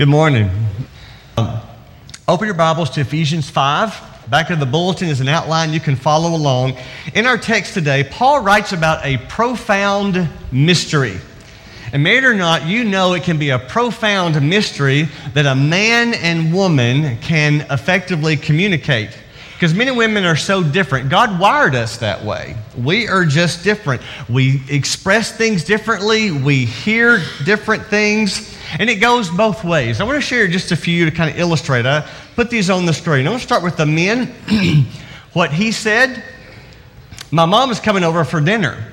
Good morning. Um, open your Bibles to Ephesians 5. Back of the bulletin is an outline you can follow along. In our text today, Paul writes about a profound mystery. And married or not, you know it can be a profound mystery that a man and woman can effectively communicate. Because men and women are so different. God wired us that way. We are just different. We express things differently, we hear different things, and it goes both ways. I want to share just a few to kind of illustrate. I put these on the screen. I'm going to start with the men. what he said My mom is coming over for dinner.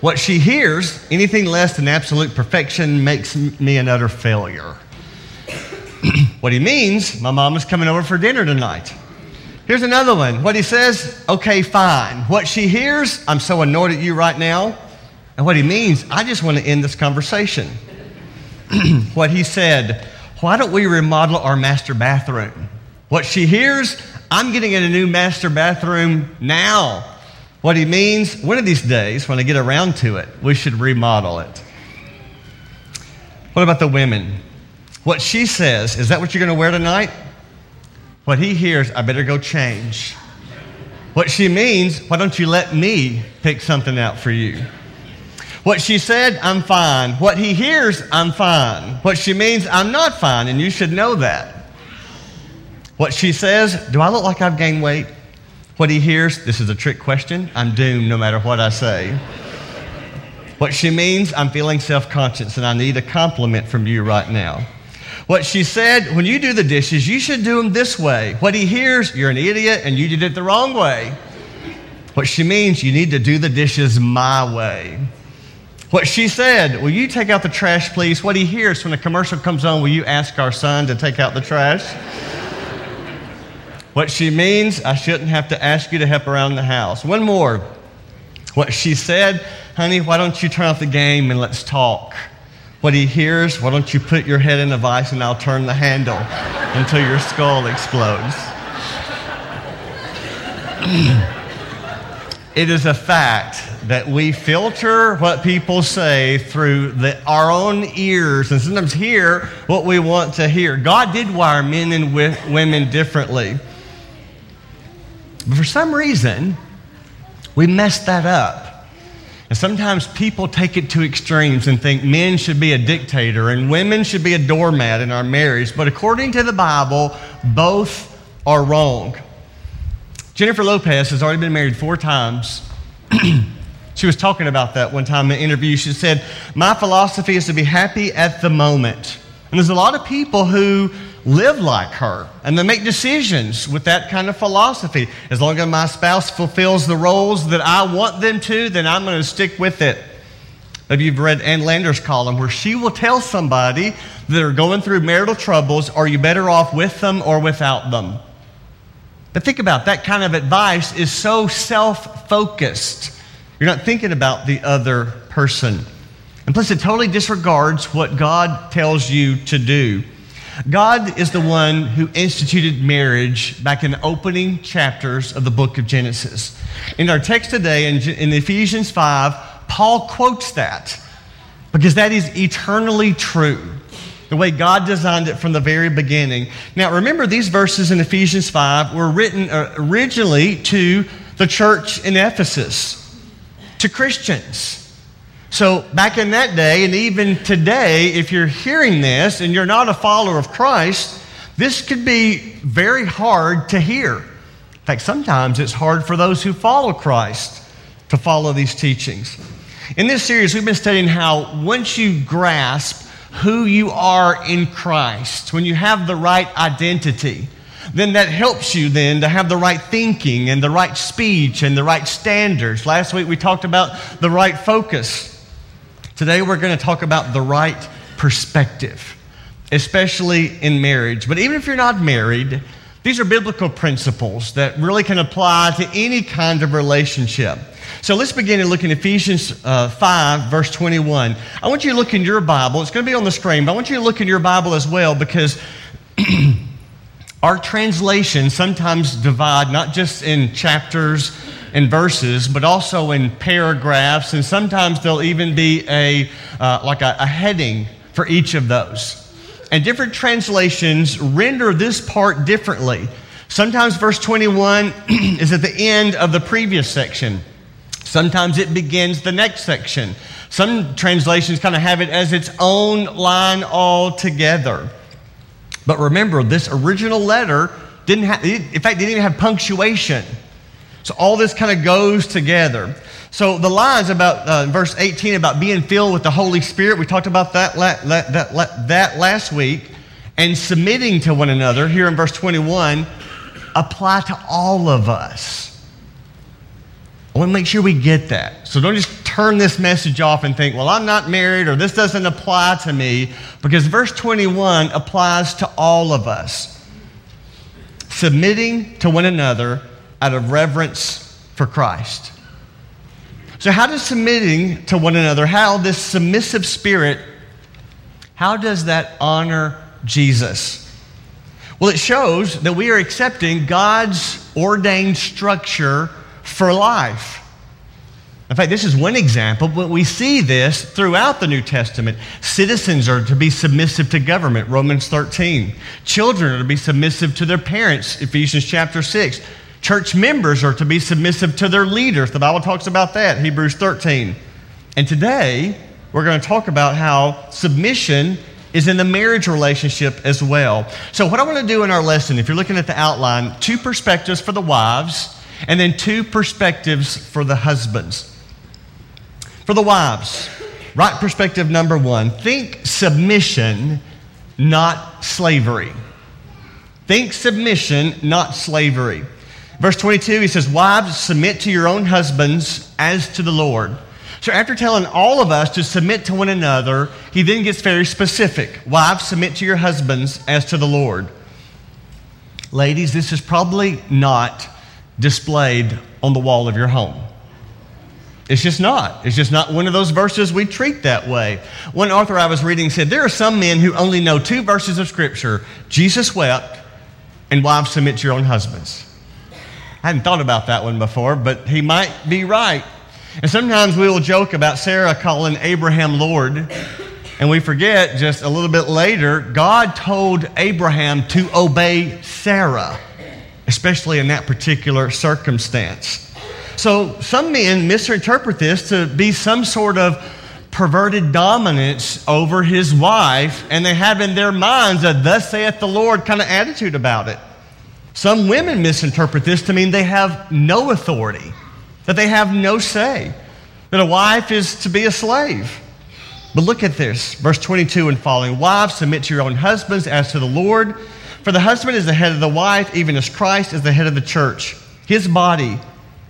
What she hears, anything less than absolute perfection makes me an utter failure. what he means, my mom is coming over for dinner tonight. Here's another one. What he says, okay, fine. What she hears, I'm so annoyed at you right now. And what he means, I just want to end this conversation. what he said, why don't we remodel our master bathroom? What she hears, I'm getting in a new master bathroom now. What he means, one of these days, when I get around to it, we should remodel it. What about the women? What she says, is that what you're going to wear tonight? What he hears, I better go change. What she means, why don't you let me pick something out for you? What she said, I'm fine. What he hears, I'm fine. What she means, I'm not fine, and you should know that. What she says, do I look like I've gained weight? What he hears, this is a trick question, I'm doomed no matter what I say. What she means, I'm feeling self conscious and I need a compliment from you right now. What she said, when you do the dishes, you should do them this way. What he hears, you're an idiot and you did it the wrong way. What she means, you need to do the dishes my way. What she said, will you take out the trash, please? What he hears when a commercial comes on, will you ask our son to take out the trash? what she means, I shouldn't have to ask you to help around the house. One more. What she said, honey, why don't you turn off the game and let's talk? what he hears, why don't you put your head in a vice and I'll turn the handle until your skull explodes. it is a fact that we filter what people say through the, our own ears and sometimes hear what we want to hear. God did wire men and women differently. But for some reason, we messed that up. And sometimes people take it to extremes and think men should be a dictator and women should be a doormat in our marriage. But according to the Bible, both are wrong. Jennifer Lopez has already been married four times. she was talking about that one time in an interview. She said, My philosophy is to be happy at the moment. And there's a lot of people who live like her and they make decisions with that kind of philosophy. As long as my spouse fulfills the roles that I want them to, then I'm going to stick with it. Maybe you've read Ann Landers' column where she will tell somebody that are going through marital troubles, are you better off with them or without them? But think about it, that kind of advice is so self focused. You're not thinking about the other person. And plus, it totally disregards what God tells you to do. God is the one who instituted marriage back in the opening chapters of the book of Genesis. In our text today, in, in Ephesians 5, Paul quotes that because that is eternally true. The way God designed it from the very beginning. Now, remember, these verses in Ephesians 5 were written uh, originally to the church in Ephesus, to Christians. So, back in that day, and even today, if you're hearing this and you're not a follower of Christ, this could be very hard to hear. In fact, sometimes it's hard for those who follow Christ to follow these teachings. In this series, we've been studying how once you grasp who you are in Christ, when you have the right identity, then that helps you then to have the right thinking and the right speech and the right standards. Last week we talked about the right focus. Today we're going to talk about the right perspective, especially in marriage. But even if you're not married, these are biblical principles that really can apply to any kind of relationship. So let's begin and look in Ephesians uh, 5, verse 21. I want you to look in your Bible. It's going to be on the screen, but I want you to look in your Bible as well because our translations sometimes divide not just in chapters and verses, but also in paragraphs, and sometimes there'll even be a uh, like a, a heading for each of those. and different translations render this part differently. Sometimes verse 21 is at the end of the previous section. Sometimes it begins the next section. Some translations kind of have it as its own line altogether. But remember, this original letter didn't have, in fact, didn't even have punctuation. So all this kind of goes together. So the lines about uh, verse 18 about being filled with the Holy Spirit, we talked about that, la- la- that, la- that last week, and submitting to one another here in verse 21 apply to all of us. I want to make sure we get that. So don't just turn this message off and think, well, I'm not married or this doesn't apply to me, because verse 21 applies to all of us. Submitting to one another out of reverence for Christ. So, how does submitting to one another, how this submissive spirit, how does that honor Jesus? Well, it shows that we are accepting God's ordained structure for life. In fact, this is one example, but we see this throughout the New Testament. Citizens are to be submissive to government, Romans 13. Children are to be submissive to their parents, Ephesians chapter 6. Church members are to be submissive to their leaders. The Bible talks about that, Hebrews 13. And today, we're going to talk about how submission is in the marriage relationship as well. So, what I want to do in our lesson, if you're looking at the outline, two perspectives for the wives, and then two perspectives for the husbands. For the wives, right perspective number one think submission, not slavery. Think submission, not slavery. Verse 22, he says, Wives, submit to your own husbands as to the Lord. So, after telling all of us to submit to one another, he then gets very specific. Wives, submit to your husbands as to the Lord. Ladies, this is probably not displayed on the wall of your home. It's just not. It's just not one of those verses we treat that way. One author I was reading said there are some men who only know two verses of Scripture Jesus wept, and wives submit to your own husbands. I hadn't thought about that one before, but he might be right. And sometimes we will joke about Sarah calling Abraham Lord, and we forget just a little bit later, God told Abraham to obey Sarah, especially in that particular circumstance. So some men misinterpret this to be some sort of perverted dominance over his wife, and they have in their minds a thus saith the Lord kind of attitude about it. Some women misinterpret this to mean they have no authority, that they have no say, that a wife is to be a slave. But look at this, verse 22 and following. Wives, submit to your own husbands as to the Lord. For the husband is the head of the wife, even as Christ is the head of the church, his body,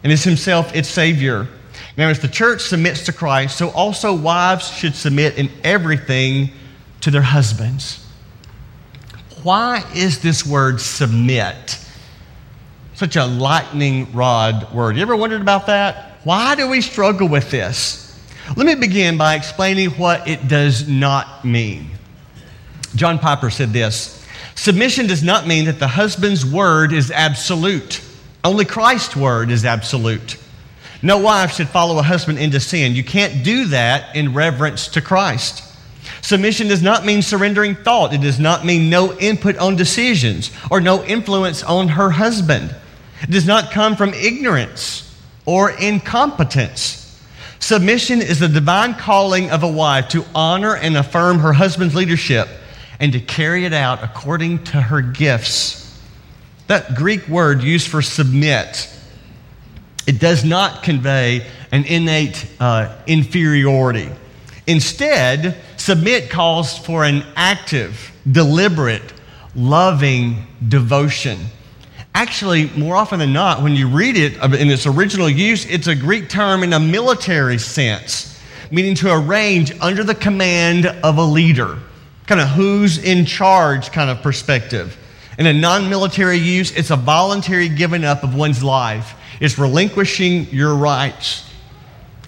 and is himself its Savior. Now, as the church submits to Christ, so also wives should submit in everything to their husbands. Why is this word submit such a lightning rod word? You ever wondered about that? Why do we struggle with this? Let me begin by explaining what it does not mean. John Piper said this Submission does not mean that the husband's word is absolute. Only Christ's word is absolute. No wife should follow a husband into sin. You can't do that in reverence to Christ. Submission does not mean surrendering thought. It does not mean no input on decisions or no influence on her husband. It does not come from ignorance or incompetence. Submission is the divine calling of a wife to honor and affirm her husband's leadership and to carry it out according to her gifts. That Greek word used for submit, it does not convey an innate uh, inferiority. Instead, submit calls for an active, deliberate, loving devotion. Actually, more often than not, when you read it in its original use, it's a Greek term in a military sense, meaning to arrange under the command of a leader, kind of who's in charge kind of perspective. In a non military use, it's a voluntary giving up of one's life, it's relinquishing your rights.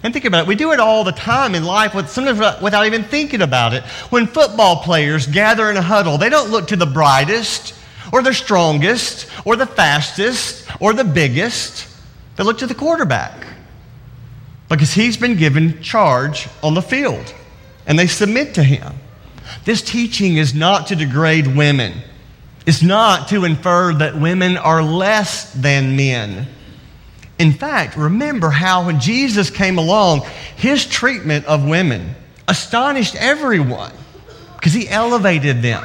And think about it. We do it all the time in life, sometimes without even thinking about it. When football players gather in a huddle, they don't look to the brightest or the strongest or the fastest or the biggest. They look to the quarterback because he's been given charge on the field and they submit to him. This teaching is not to degrade women. It's not to infer that women are less than men. In fact, remember how when Jesus came along, his treatment of women astonished everyone because he elevated them,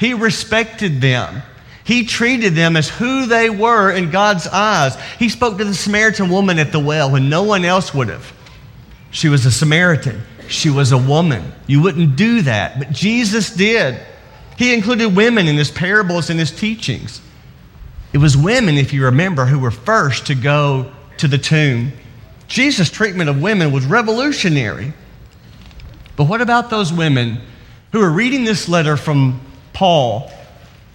he respected them. He treated them as who they were in God's eyes. He spoke to the Samaritan woman at the well when no one else would have. She was a Samaritan. She was a woman. You wouldn't do that, but Jesus did. He included women in his parables and his teachings. It was women, if you remember, who were first to go to the tomb. Jesus' treatment of women was revolutionary. But what about those women who are reading this letter from Paul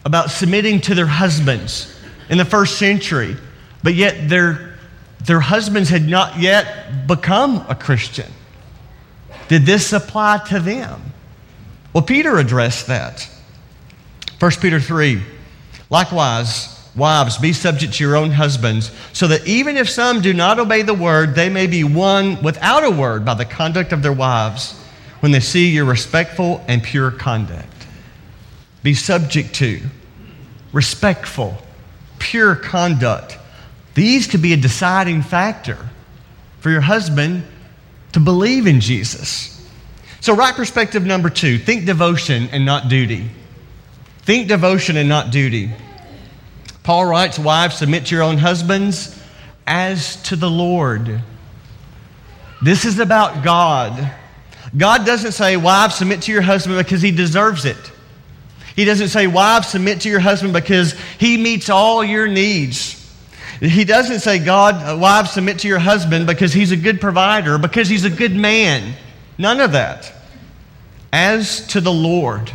about submitting to their husbands in the first century, but yet their, their husbands had not yet become a Christian? Did this apply to them? Well, Peter addressed that. 1 Peter 3 Likewise, wives, be subject to your own husbands, so that even if some do not obey the word, they may be won without a word by the conduct of their wives when they see your respectful and pure conduct. Be subject to, respectful, pure conduct. These could be a deciding factor for your husband to believe in Jesus. So, right perspective number two think devotion and not duty. Think devotion and not duty. Paul writes, Wives, submit to your own husbands as to the Lord. This is about God. God doesn't say, Wives, submit to your husband because he deserves it. He doesn't say, Wives, submit to your husband because he meets all your needs. He doesn't say, God, wives, submit to your husband because he's a good provider, because he's a good man. None of that. As to the Lord.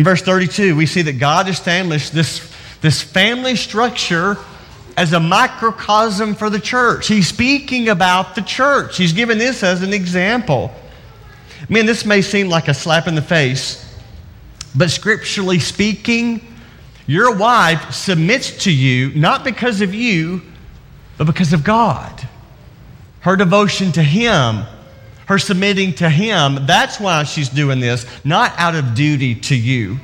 In verse 32, we see that God established this, this family structure as a microcosm for the church. He's speaking about the church. He's given this as an example. Man, this may seem like a slap in the face, but scripturally speaking, your wife submits to you not because of you, but because of God. Her devotion to Him, her submitting to Him, that's why she's doing this, not out of duty to you.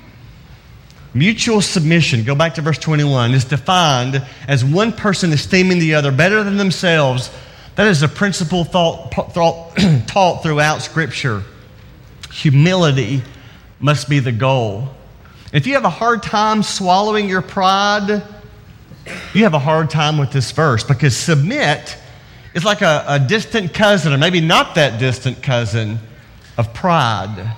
Mutual submission, go back to verse 21, is defined as one person esteeming the other better than themselves. That is a principle thought, thought, taught throughout Scripture. Humility must be the goal. If you have a hard time swallowing your pride, you have a hard time with this verse because submit is like a, a distant cousin, or maybe not that distant cousin, of pride.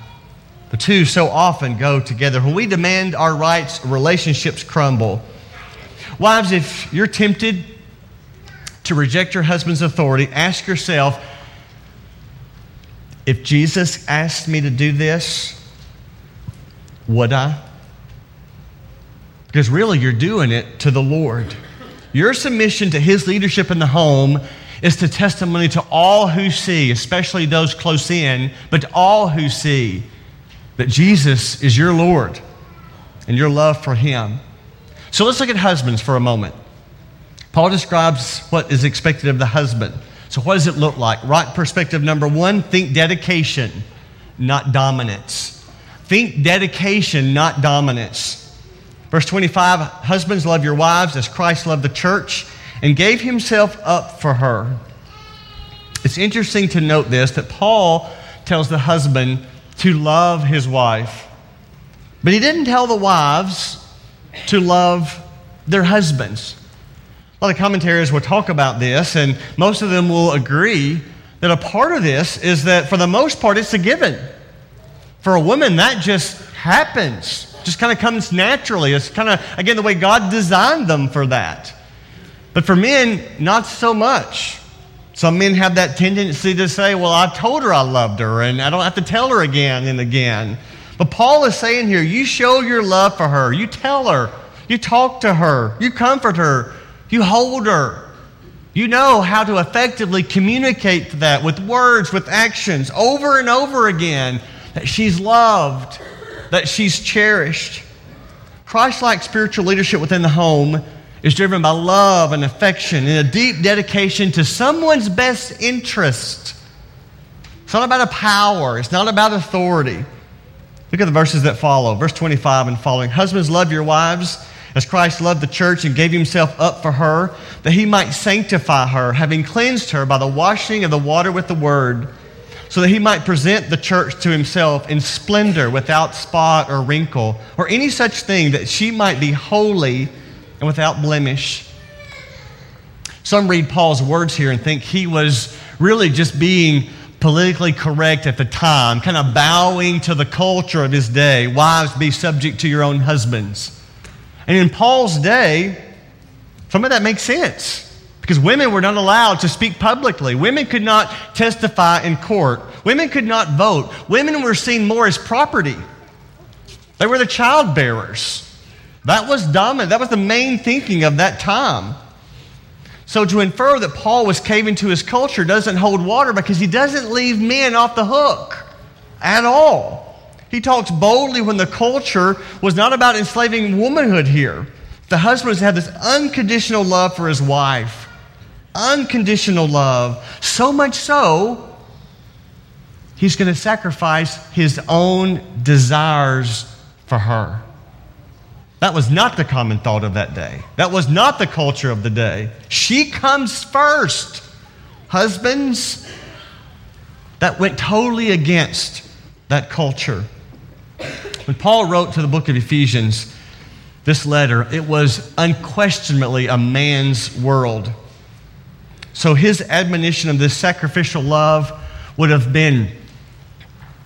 The two so often go together. When we demand our rights, relationships crumble. Wives, if you're tempted to reject your husband's authority, ask yourself if Jesus asked me to do this, would I? Because really, you're doing it to the Lord. Your submission to His leadership in the home is to testimony to all who see, especially those close in, but to all who see that Jesus is your Lord and your love for Him. So let's look at husbands for a moment. Paul describes what is expected of the husband. So, what does it look like? Right perspective number one think dedication, not dominance. Think dedication, not dominance. Verse 25 Husbands, love your wives as Christ loved the church and gave himself up for her. It's interesting to note this that Paul tells the husband to love his wife, but he didn't tell the wives to love their husbands. A lot of commentaries will talk about this, and most of them will agree that a part of this is that for the most part, it's a given. For a woman, that just happens just kind of comes naturally. It's kind of, again, the way God designed them for that. But for men, not so much. Some men have that tendency to say, Well, I told her I loved her, and I don't have to tell her again and again. But Paul is saying here, you show your love for her. You tell her. You talk to her. You comfort her. You hold her. You know how to effectively communicate that with words, with actions, over and over again that she's loved, that she's cherished. Christ like spiritual leadership within the home is driven by love and affection and a deep dedication to someone's best interest. It's not about a power, it's not about authority. Look at the verses that follow. Verse 25 and following. Husbands, love your wives as Christ loved the church and gave himself up for her, that he might sanctify her, having cleansed her by the washing of the water with the word, so that he might present the church to himself in splendor, without spot or wrinkle, or any such thing, that she might be holy and without blemish. Some read Paul's words here and think he was really just being politically correct at the time, kind of bowing to the culture of his day. Wives, be subject to your own husbands. And in Paul's day, some of that makes sense because women were not allowed to speak publicly. Women could not testify in court. Women could not vote. Women were seen more as property. They were the child bearers. That was dominant. That was the main thinking of that time. So to infer that Paul was caving to his culture doesn't hold water because he doesn't leave men off the hook at all. He talks boldly when the culture was not about enslaving womanhood here. The husband was to this unconditional love for his wife. Unconditional love. So much so, he's going to sacrifice his own desires for her. That was not the common thought of that day. That was not the culture of the day. She comes first. Husbands, that went totally against that culture. When Paul wrote to the book of Ephesians this letter, it was unquestionably a man's world. So his admonition of this sacrificial love would have been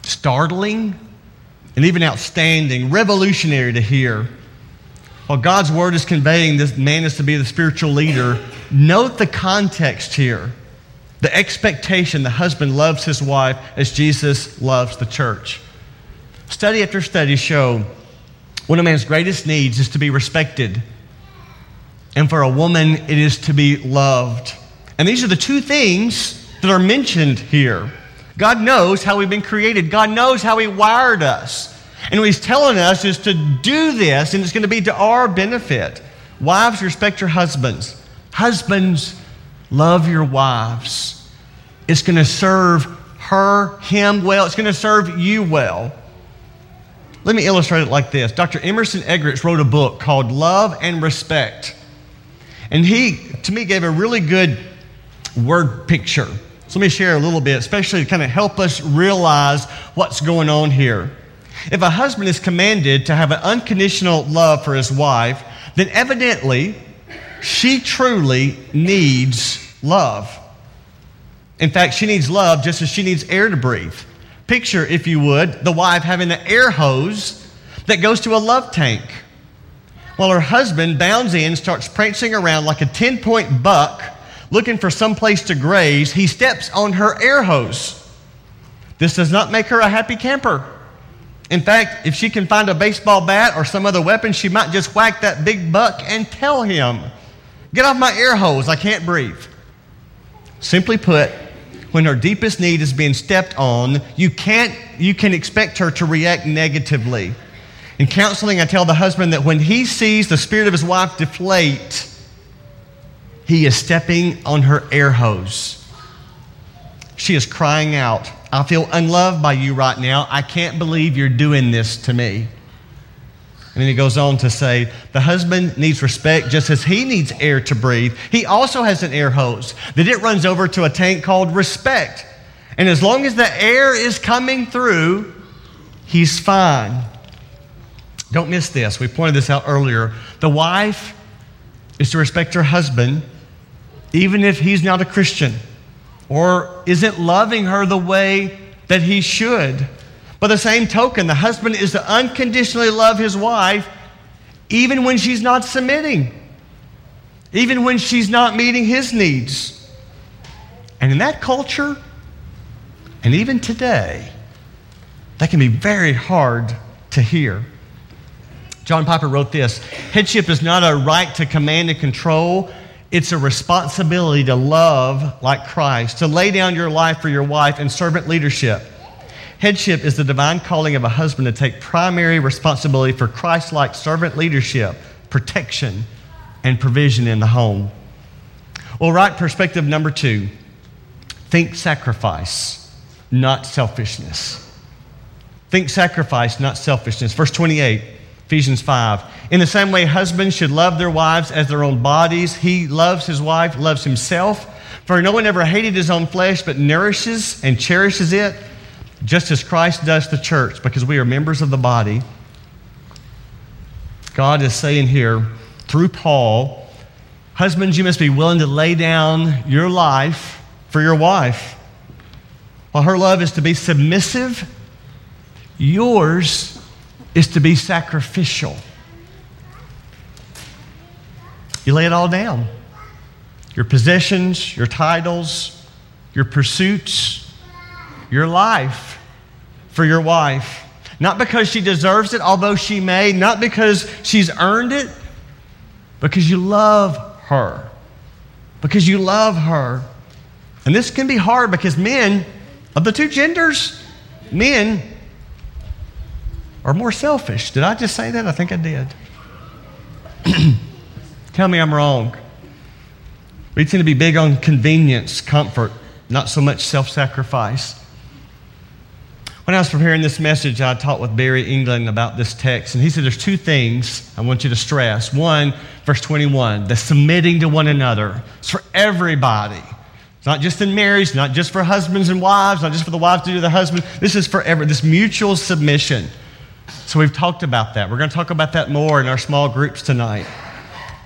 startling and even outstanding, revolutionary to hear. While God's word is conveying this man is to be the spiritual leader, note the context here. The expectation the husband loves his wife as Jesus loves the church. Study after study show one of man's greatest needs is to be respected. And for a woman, it is to be loved. And these are the two things that are mentioned here. God knows how we've been created, God knows how He wired us. And what he's telling us is to do this, and it's going to be to our benefit. Wives, respect your husbands. Husbands, love your wives. It's going to serve her, him well. It's going to serve you well. Let me illustrate it like this. Dr. Emerson Eggerichs wrote a book called Love and Respect. And he, to me, gave a really good word picture. So let me share a little bit, especially to kind of help us realize what's going on here. If a husband is commanded to have an unconditional love for his wife, then evidently she truly needs love. In fact, she needs love just as she needs air to breathe. Picture, if you would, the wife having an air hose that goes to a love tank. While her husband bounds in, starts prancing around like a 10 point buck looking for some place to graze, he steps on her air hose. This does not make her a happy camper. In fact, if she can find a baseball bat or some other weapon, she might just whack that big buck and tell him, Get off my air hose, I can't breathe. Simply put, when her deepest need is being stepped on, you, can't, you can expect her to react negatively. In counseling, I tell the husband that when he sees the spirit of his wife deflate, he is stepping on her air hose. She is crying out, I feel unloved by you right now. I can't believe you're doing this to me. And then he goes on to say, the husband needs respect just as he needs air to breathe. He also has an air hose that it runs over to a tank called respect. And as long as the air is coming through, he's fine. Don't miss this. We pointed this out earlier. The wife is to respect her husband, even if he's not a Christian or isn't loving her the way that he should. By the same token, the husband is to unconditionally love his wife even when she's not submitting, even when she's not meeting his needs. And in that culture, and even today, that can be very hard to hear. John Piper wrote this Headship is not a right to command and control, it's a responsibility to love like Christ, to lay down your life for your wife in servant leadership. Headship is the divine calling of a husband to take primary responsibility for Christ like servant leadership, protection, and provision in the home. Well, right perspective number two think sacrifice, not selfishness. Think sacrifice, not selfishness. Verse 28, Ephesians 5. In the same way, husbands should love their wives as their own bodies. He loves his wife, loves himself. For no one ever hated his own flesh, but nourishes and cherishes it, just as Christ does the church, because we are members of the body. God is saying here, through Paul, husbands, you must be willing to lay down your life for your wife. While her love is to be submissive Yours is to be sacrificial. You lay it all down your possessions, your titles, your pursuits, your life for your wife. Not because she deserves it, although she may, not because she's earned it, because you love her. Because you love her. And this can be hard because men, of the two genders, men are more selfish. Did I just say that? I think I did. Tell me I'm wrong. We tend to be big on convenience, comfort, not so much self sacrifice. When I was preparing this message, I talked with Barry England about this text, and he said there's two things I want you to stress. One, verse 21, the submitting to one another. It's for everybody. It's not just in marriage, not just for husbands and wives, not just for the wives to do the husband. This is for every, this mutual submission. So we've talked about that. We're going to talk about that more in our small groups tonight.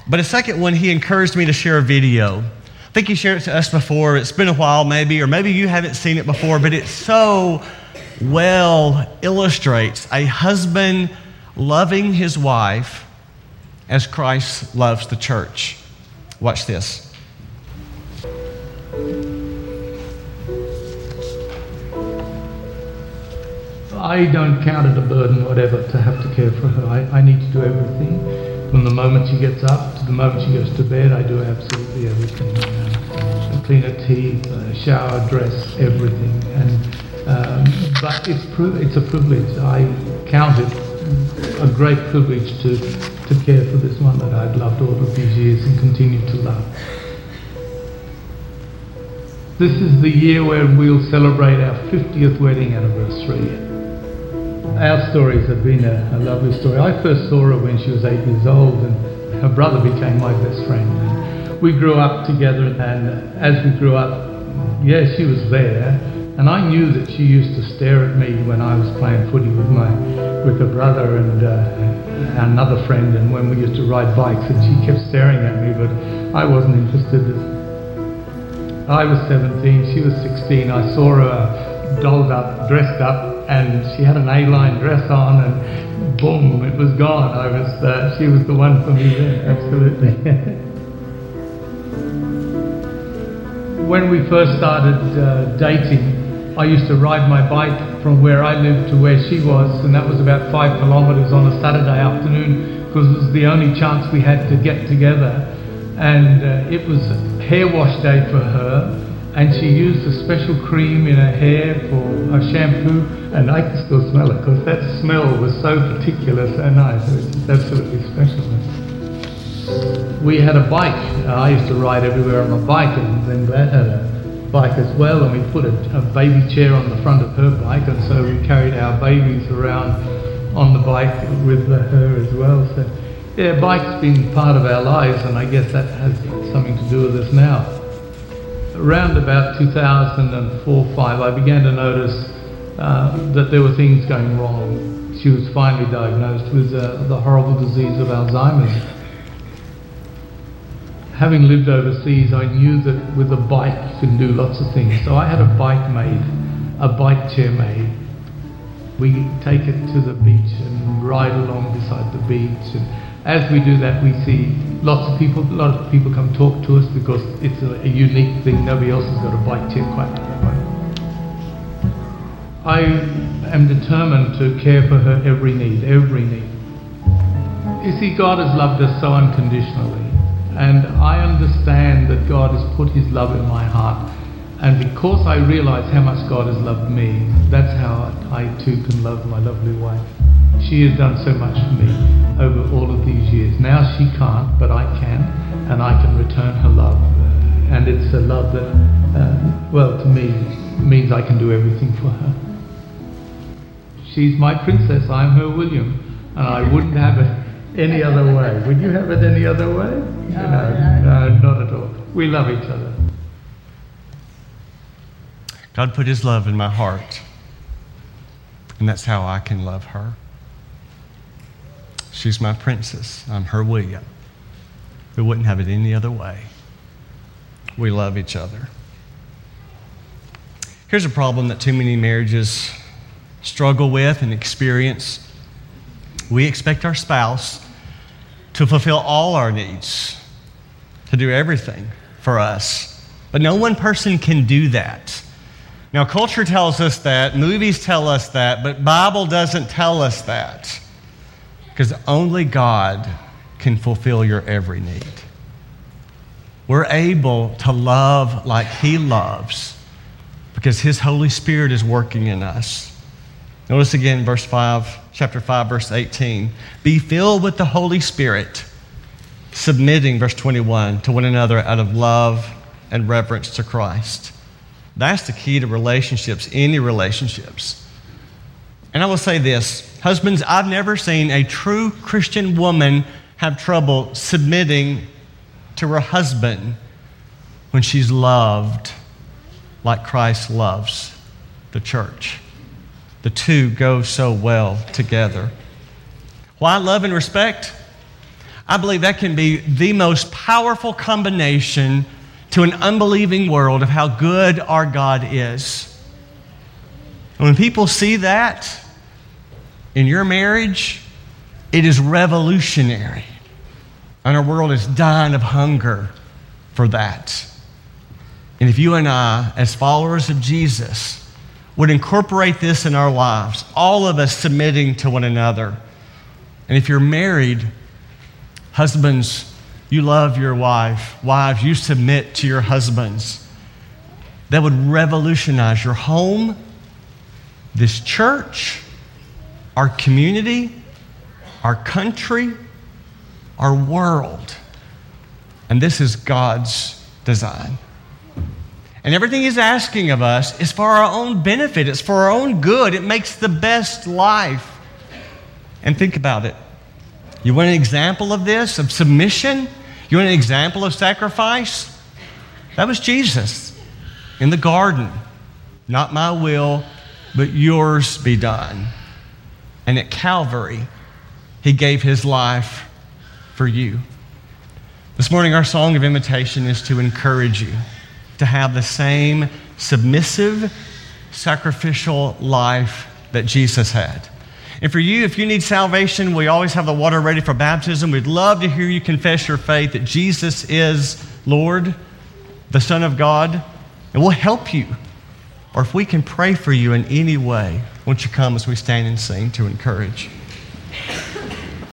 But a second one, he encouraged me to share a video. I think he shared it to us before. It's been a while, maybe, or maybe you haven't seen it before, but it so well illustrates a husband loving his wife as Christ loves the church. Watch this. I don't count it a burden, whatever, to have to care for her. I, I need to do everything. From the moment she gets up to the moment she goes to bed, I do absolutely everything. Uh, clean her teeth, uh, shower, dress, everything. And um, but it's it's a privilege. I count it a great privilege to to care for this one that I've loved all of these years and continue to love. This is the year where we'll celebrate our 50th wedding anniversary our stories have been a, a, lovely story. I first saw her when she was eight years old, and her brother became my best friend. We grew up together, and as we grew up, yeah, she was there, and I knew that she used to stare at me when I was playing footy with my with her brother and uh, another friend, and when we used to ride bikes, and she kept staring at me, but I wasn't interested. I was 17, she was 16. I saw her dolled up, dressed up, and she had an A-line dress on, and boom, it was gone. I was, uh, she was the one for me there, absolutely. when we first started uh, dating, I used to ride my bike from where I lived to where she was, and that was about five kilometers on a Saturday afternoon because it was the only chance we had to get together. And uh, it was hair wash day for her, and she used a special cream in her hair for her shampoo, and I can still smell it because that smell was so particular, so nice. It was absolutely special. We had a bike. I used to ride everywhere on a bike, and then Brad had a bike as well, and we put a, a baby chair on the front of her bike, and so we carried our babies around on the bike with her as well. So, yeah, bike's been part of our lives, and I guess that has something to do with us now around about 2004-5, I began to notice uh, that there were things going wrong. She was finally diagnosed with uh, the horrible disease of Alzheimer's. Having lived overseas, I knew that with a bike you can do lots of things. So I had a bike made, a bike chair made. We take it to the beach and ride along beside the beach and as we do that, we see lots of people, a lot of people come talk to us because it's a, a unique thing. Nobody else has got a bike chair quite like that. I am determined to care for her every need, every need. You see, God has loved us so unconditionally. And I understand that God has put His love in my heart. And because I realize how much God has loved me, that's how I too can love my lovely wife. She has done so much for me over all of these years. Now she can't, but I can, and I can return her love. And it's a love that, uh, well, to me, means I can do everything for her. She's my princess, I'm her William, and I wouldn't have it any other way. Would you have it any other way? No, no, no not at all. We love each other. God put His love in my heart, and that's how I can love her. She's my princess. I'm her William. We wouldn't have it any other way. We love each other. Here's a problem that too many marriages struggle with and experience. We expect our spouse to fulfill all our needs, to do everything for us. But no one person can do that. Now, culture tells us that, movies tell us that, but Bible doesn't tell us that. Because only God can fulfill your every need. We're able to love like He loves because His Holy Spirit is working in us. Notice again, verse 5, chapter 5, verse 18. Be filled with the Holy Spirit, submitting, verse 21, to one another out of love and reverence to Christ. That's the key to relationships, any relationships. And I will say this husbands, I've never seen a true Christian woman have trouble submitting to her husband when she's loved like Christ loves the church. The two go so well together. Why love and respect? I believe that can be the most powerful combination to an unbelieving world of how good our God is. And when people see that in your marriage, it is revolutionary. And our world is dying of hunger for that. And if you and I, as followers of Jesus, would incorporate this in our lives, all of us submitting to one another. And if you're married, husbands, you love your wife. Wives, you submit to your husbands. That would revolutionize your home, this church, our community, our country, our world. And this is God's design. And everything He's asking of us is for our own benefit, it's for our own good. It makes the best life. And think about it. You want an example of this, of submission? You want an example of sacrifice? That was Jesus in the garden. Not my will, but yours be done. And at Calvary, He gave His life for you. This morning, our song of invitation is to encourage you to have the same submissive, sacrificial life that Jesus had. And for you, if you need salvation, we always have the water ready for baptism. We'd love to hear you confess your faith that Jesus is Lord, the Son of God, and we'll help you. Or if we can pray for you in any way, won't you come as we stand and sing to encourage?